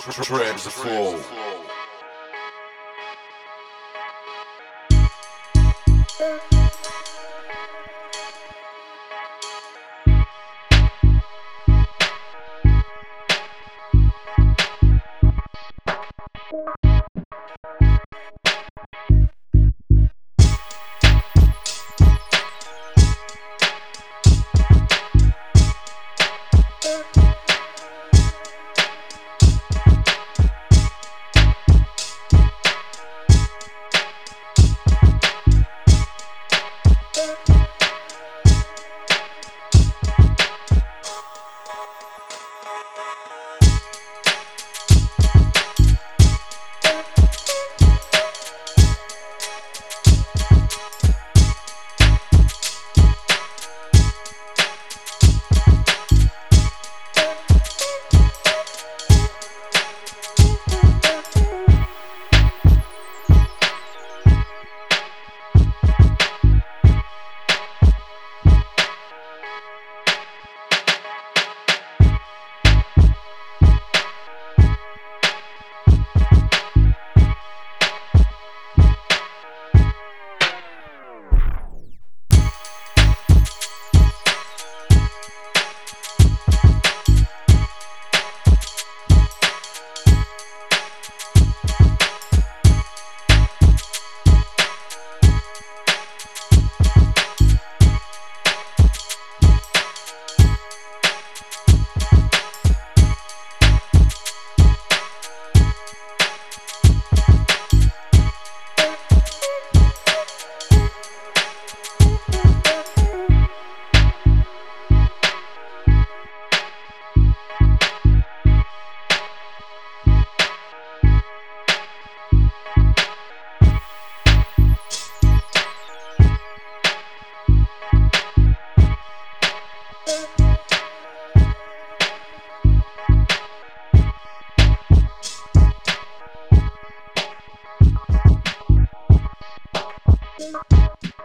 Tribes of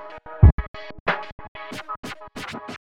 Thank you.